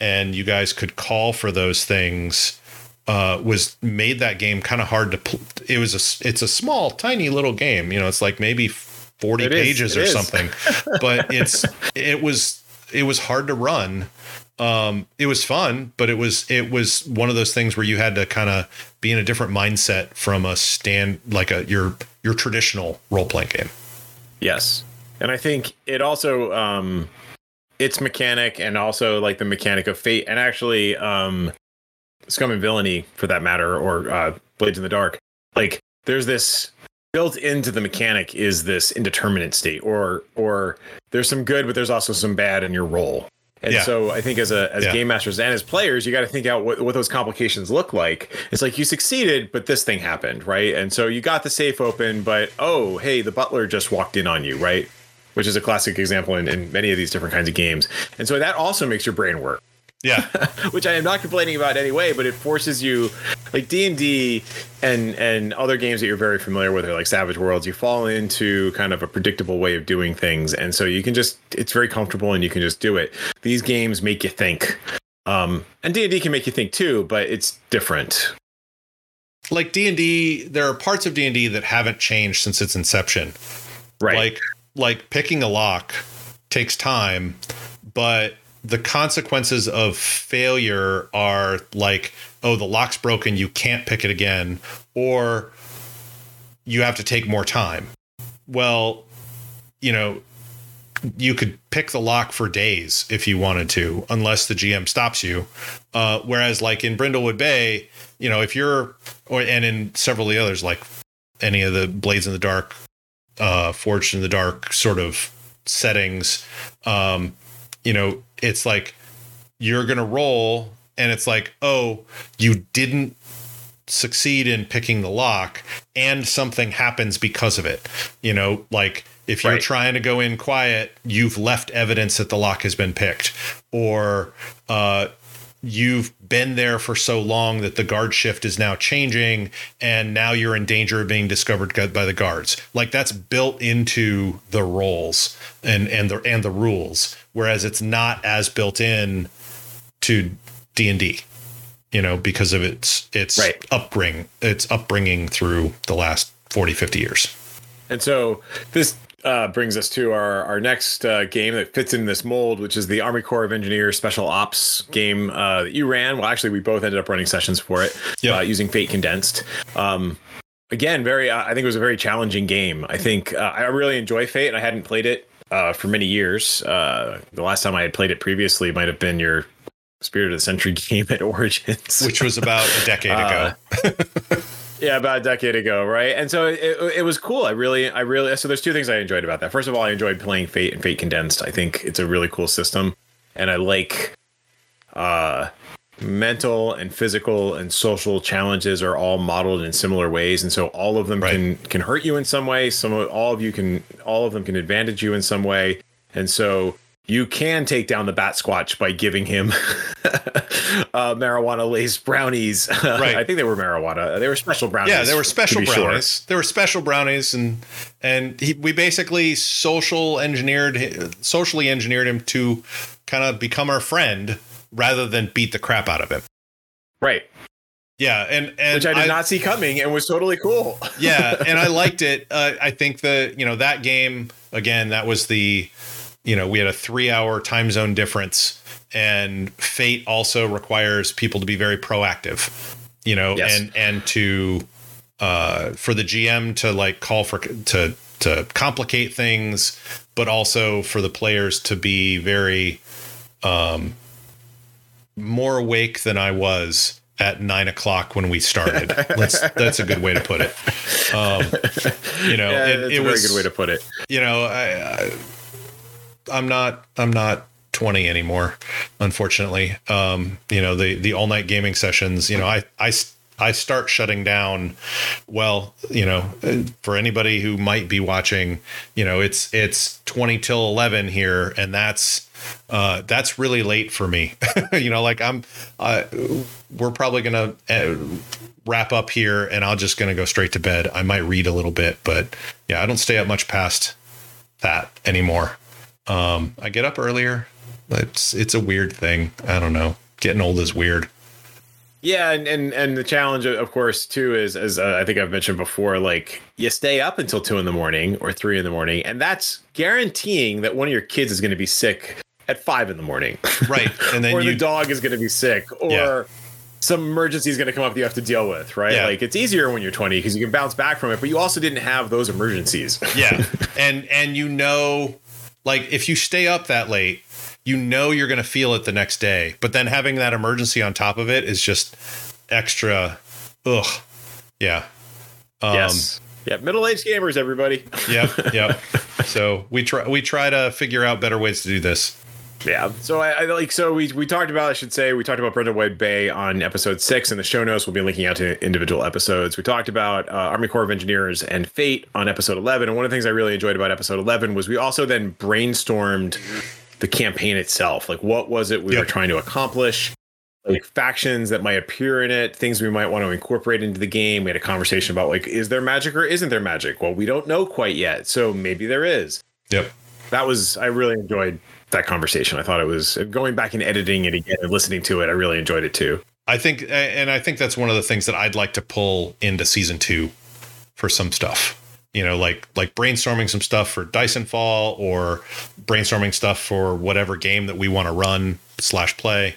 and you guys could call for those things uh, was made that game kind of hard to pl- it was a it's a small tiny little game you know it's like maybe 40 It is, pages it or is. something but it's it was it was hard to run um it was fun but it was it was one of those things where you had to kind of be in a different mindset from a stand like a your your traditional role playing game Yes. And I think it also um its mechanic and also like the mechanic of fate and actually um scum and villainy for that matter or uh blades in the dark like there's this built into the mechanic is this indeterminate state or or there's some good but there's also some bad in your role and Yeah. so i think as a as Yeah. game masters and as players you got to think out what, what those complications look like. It's like you succeeded but this thing happened right? And so you got the safe open but oh hey the butler just walked in on you right? Which is a classic example in, in many of these different kinds of games. And so that also makes your brain work yeah which I am not complaining about anyway, but it forces you like D and D and and other games that you're very familiar with, like Savage Worlds. You fall into kind of a predictable way of doing things, and so you can just it's very comfortable and you can just do it. These games make you think, um, and D and D can make you think too, but it's different. like d&d there are parts of d&d that haven't changed since its inception Right. like like picking a lock takes time but the consequences of failure are like, oh, the lock's broken, you can't pick it again, or you have to take more time. Well, you know, you could pick the lock for days if you wanted to, unless the GM stops you. Uh, whereas, like in Brindlewood Bay, you know, if you're, or and in several of the others, like any of the Blades in the Dark, uh, Forged in the Dark sort of settings, um, you know, it's like you're gonna roll, and it's like, oh, you didn't succeed in picking the lock, and something happens because of it. You know, like if you're Right. trying to go in quiet, you've left evidence that the lock has been picked, or uh, you've been there for so long that the guard shift is now changing, and now you're in danger of being discovered by the guards. Like that's built into the roles and and the and the rules, whereas it's not as built in to D and D. You know, because of its its Right. upbringing, its upbringing through the last 40, 50 years. And so this uh, brings us to our our next uh, game that fits in this mold, which is the Army Corps of Engineers Special Ops game uh, that you ran. Well, actually, we both ended up running sessions for it Yep. uh, using Fate Condensed. Um, again, very. Uh, I think it was a very challenging game. I think uh, I really enjoy Fate, and I hadn't played it uh, for many years. Uh, the last time I had played it previously might have been your Spirit of the Century game at Origins, which was about a decade ago. yeah, about a decade ago, right? And so it, it was cool. I really, I really. So there's two things I enjoyed about that. First of all, I enjoyed playing Fate and Fate Condensed. I think it's a really cool system, and I like uh, mental and physical and social challenges are all modeled in similar ways, and so all of them Right. can can hurt you in some way. Some of all of you can, all of them can advantage you in some way, and so. You can take down the bat squatch by giving him uh, marijuana laced brownies. Right. I think they were marijuana. They were special brownies. Yeah, there were special be sure. brownies. There were special brownies, and and he, we basically social engineered, socially engineered him to kind of become our friend rather than beat the crap out of him. Right. Yeah, and and Which I did not see coming and was totally cool. yeah, and I liked it. Uh, I think the you know that game again. That was the you know we had a three hour time zone difference, and Fate also requires people to be very proactive. You know, Yes. and and to uh, for the GM to like call for to to complicate things, but also for the players to be very um, more awake than I was at nine o'clock when we started. Let's that's a good way to put it. Um, you know, yeah, it, that's it a very was good way to put it. you know, I, I I'm not I'm not 20 anymore, unfortunately. Um, you know, the the all night gaming sessions, you know, I I I start shutting down. Well, you know, for anybody who might be watching, you know, it's it's 20 till 11 here, and that's uh, that's really late for me. you know, like I'm, uh, we're probably gonna uh, wrap up here, and I'm just gonna go straight to bed. I might read a little bit, but yeah, I don't stay up much past that anymore. Um, I get up earlier. It's it's a weird thing. I don't know. Getting old is weird. Yeah, and and, and the challenge, of course, too, is as uh, I think I've mentioned before, like you stay up until two in the morning or three in the morning, and that's guaranteeing that one of your kids is going to be sick at five in the morning, Right. And then or you the dog is going to be sick, or Yeah. some emergency is going to come up that you have to deal with, right? Yeah. Like it's easier when you're 20 because you can bounce back from it, but you also didn't have those emergencies. yeah. And and you know like if you stay up that late, you know you're going to feel it the next day. But then having that emergency on top of it is just extra ugh. Yeah. Um yes. Yeah, middle-aged gamers, everybody. Yep, yep. so we try we try to figure out better ways to do this. Yeah. So I, I like so we we talked about I should say we talked about Brindlewood Bay on episode six in the show notes. We'll be linking out to individual episodes. We talked about uh, Army Corps of Engineers and Fate on episode eleven. And one of the things I really enjoyed about episode eleven was we also then brainstormed the campaign itself. Like what was it we Yep. were trying to accomplish? Like factions that might appear in it, things we might want to incorporate into the game. We had a conversation about like, is there magic or isn't there magic? Well, we don't know quite yet. So maybe there is Yep. that was I really enjoyed that conversation. I thought it was going back and editing it again and listening to it. I really enjoyed it too. I think, and I think that's one of the things that I'd like to pull into season two for some stuff. you know, like like brainstorming some stuff for Dyson Fall or brainstorming stuff for whatever game that we want to run slash play,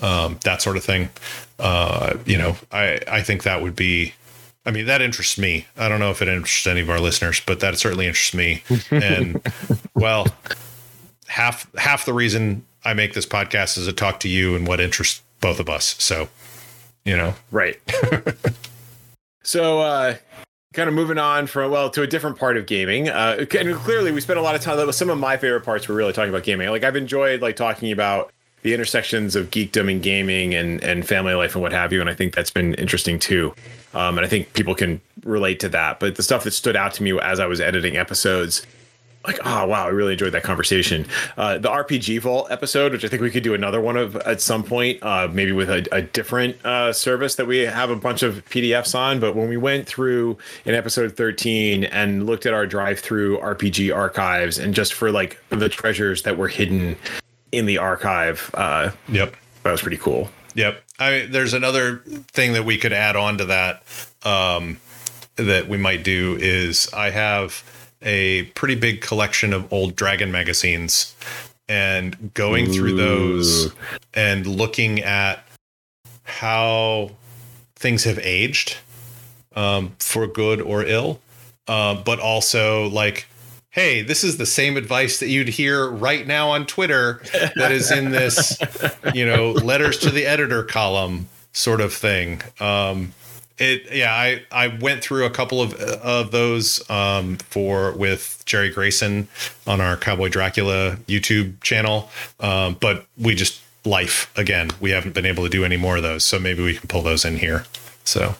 um, that sort of thing. Uh, you know, I I think that would be. I mean, that interests me. I don't know if it interests any of our listeners, but that certainly interests me. And well, half half the reason I make this podcast is to talk to you and what interests both of us. So, you know, right. so, uh, kind of moving on from well to a different part of gaming. Uh and clearly we spent a lot of time some of my favorite parts were really talking about gaming. Like i've enjoyed like talking about the intersections of geekdom and gaming and and family life and what have you and i think that's been interesting too. Um and i think people can relate to that. But the stuff that stood out to me as i was editing episodes like oh wow i really enjoyed that conversation. Uh, the rpg vault episode which i think we could do another one of at some point uh, maybe with a, a different uh, service that we have a bunch of pdfs on. But when we went through in episode 13 and looked at our DriveThruRPG archives and just for like the treasures that were hidden in the archive uh, yep. that was pretty cool. Yep. I there's another thing that we could add on to that um, that we might do is i have a pretty big collection of old Dragon magazines and going Ooh. through those and looking at how things have aged um, for good or ill, uh, but also like, hey, this is the same advice that you'd hear right now on Twitter that is in this, you know, letters to the editor column sort of thing. Um, it yeah i i went through a couple of of those um, for with jerry grayson on our cowboy dracula youtube channel um, but we just life again we haven't been able to do any more of those so maybe we can pull those in here so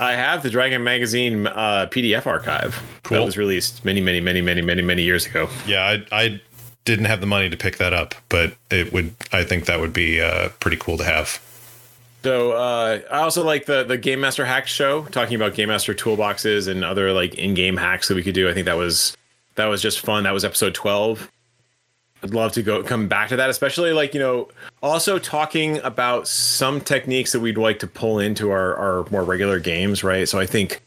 I have the Dragon Magazine uh, PDF archive cool. that was released many, many, many, many, many, many years ago. Yeah, I, I didn't have the money to pick that up, but it would. I think that would be uh, pretty cool to have. So uh, I also like the the Game Master Hacks show, talking about Game Master toolboxes and other like in-game hacks that we could do. I think that was that was just fun. That was episode twelve. I'd love to go come back to that, especially like you know, also talking about some techniques that we'd like to pull into our our more regular games, right? So I think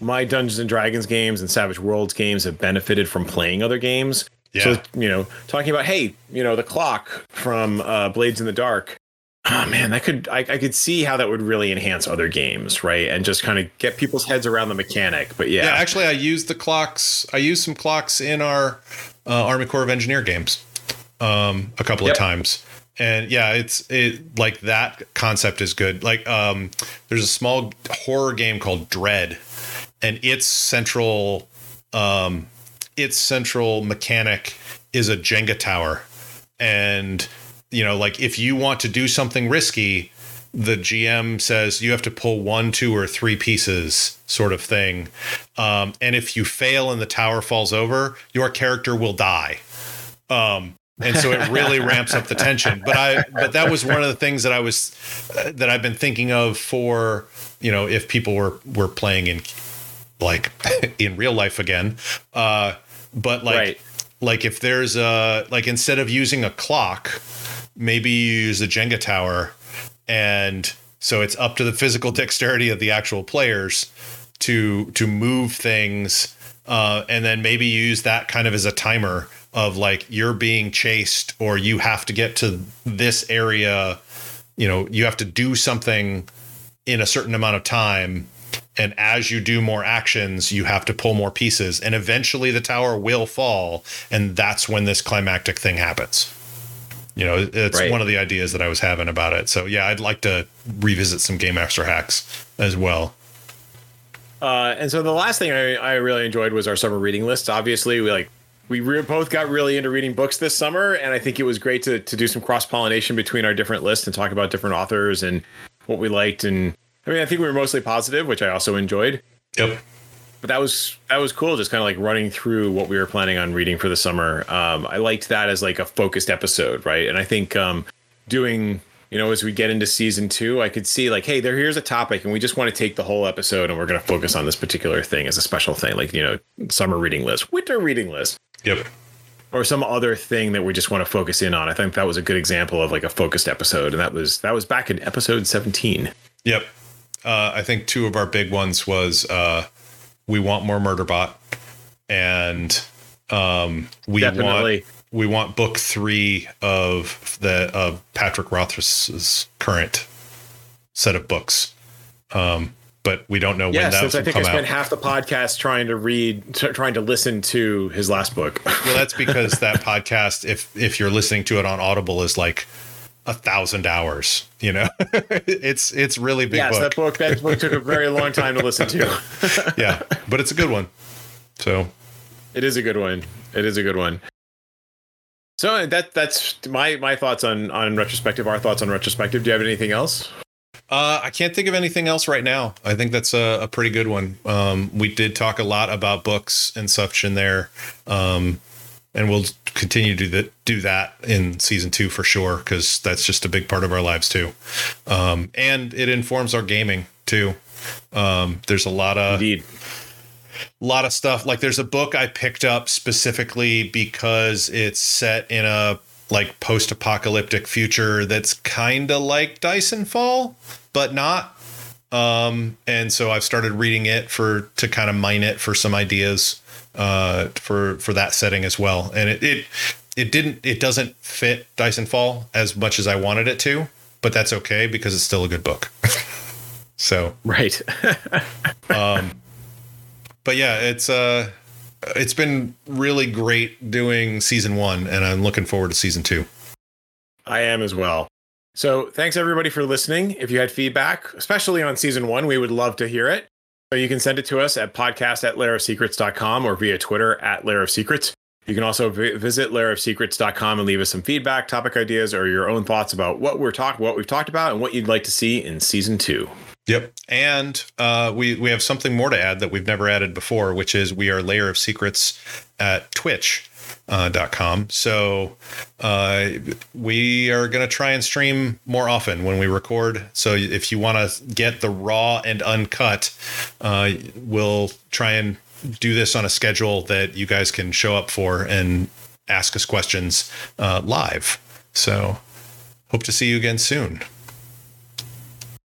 my Dungeons and Dragons games and Savage Worlds games have benefited from playing other games. Yeah. So you know, talking about hey, you know, the clock from uh, Blades in the Dark oh man that could I, I could see how that would really enhance other games right? And just kind of get people's heads around the mechanic but yeah. Yeah actually i used the clocks i used some clocks in our uh, army corps of engineer games um, a couple yep. of times. And yeah it's it like that concept is good. Like um, there's a small horror game called dread and its central um, its central mechanic is a jenga tower. And you know, like if you want to do something risky, the GM says you have to pull one, two, or three pieces, sort of thing. Um, and if you fail and the tower falls over, your character will die. Um, and so it really ramps up the tension. But I, but that was one of the things that I was, uh, that I've been thinking of for, you know, if people were were playing in, like, in real life again. Uh, but like, right. like if there's a like instead of using a clock maybe you use a Jenga tower, and so it's up to the physical dexterity of the actual players to to move things, uh, and then maybe use that kind of as a timer of like you're being chased or you have to get to this area. You know, you have to do something in a certain amount of time and as you do more actions you have to pull more pieces and eventually the tower will fall and that's when this climactic thing happens you know, it's right. one of the ideas that I was having about it. So yeah, I'd like to revisit some Game Master hacks as well. Uh, and so the last thing I, I really enjoyed was our summer reading list. Obviously, we like we re- both got really into reading books this summer, and I think it was great to to do some cross pollination between our different lists and talk about different authors and what we liked. And I mean, I think we were mostly positive, which I also enjoyed. Yep but that was that was cool just kind of like running through what we were planning on reading for the summer. Um, i liked that as like a focused episode right? And i think um, doing you know as we get into season two i could see like hey there here's a topic and we just want to take the whole episode and we're going to focus on this particular thing as a special thing like you know summer reading list winter reading list. Yep. Or some other thing that we just want to focus in on. I think that was a good example of like a focused episode and that was that was back in episode 17 yep. Uh, i think two of our big ones was uh we want more Murderbot, and um, we Definitely. want we want book three of the of Patrick Rothfuss's current set of books. Um, but we don't know when Yeah, that since I think I spent out. half the podcast trying to read, t- trying to listen to his last book. well, that's because that podcast, if if you're listening to it on Audible, is like a thousand hours. You know, it's it's really big yes, book. that book that book took a very long time to listen to. yeah, but it's a good one. So It is a good one. It is a good one. So that that's my my thoughts on on retrospective. Our thoughts on retrospective. Do you have anything else? Uh, I can't think of anything else right now. I think that's a, a pretty good one. Um, we did talk a lot about books and such in there, um, and we'll continue to do that, do that in season two for sure because that's just a big part of our lives too, um, and it informs our gaming too. Um, there's a lot of Indeed. lot of stuff. Like there's a book I picked up specifically because it's set in a like post-apocalyptic future that's kind of like Dyson Fall, but not. Um, and so I've started reading it for to kind of mine it for some ideas uh, for for that setting as well. And it it it didn't it doesn't fit Dyson Fall as much as I wanted it to, but that's okay because it's still a good book. so Right. Um, but yeah, it's uh it's been really great doing season one, and I'm looking forward to season two. I am as well. So thanks everybody for listening. If you had feedback, especially on season one, we would love to hear it. So you can send it to us at podcast at lairofsecrets.com or via Twitter at lair of secrets. You can also vi- visit lairofsecrets.com and leave us some feedback, topic ideas, or your own thoughts about what we're talking, what we've talked about, and what you'd like to see in season two. Yep. And uh, we we have something more to add that we've never added before, which is we are Lair of Secrets at Twitch. Uh, com. So uh, we are going to try and stream more often when we record. So if you want to get the raw and uncut, uh, we'll try and do this on a schedule that you guys can show up for and ask us questions uh, live. So hope to see you again soon.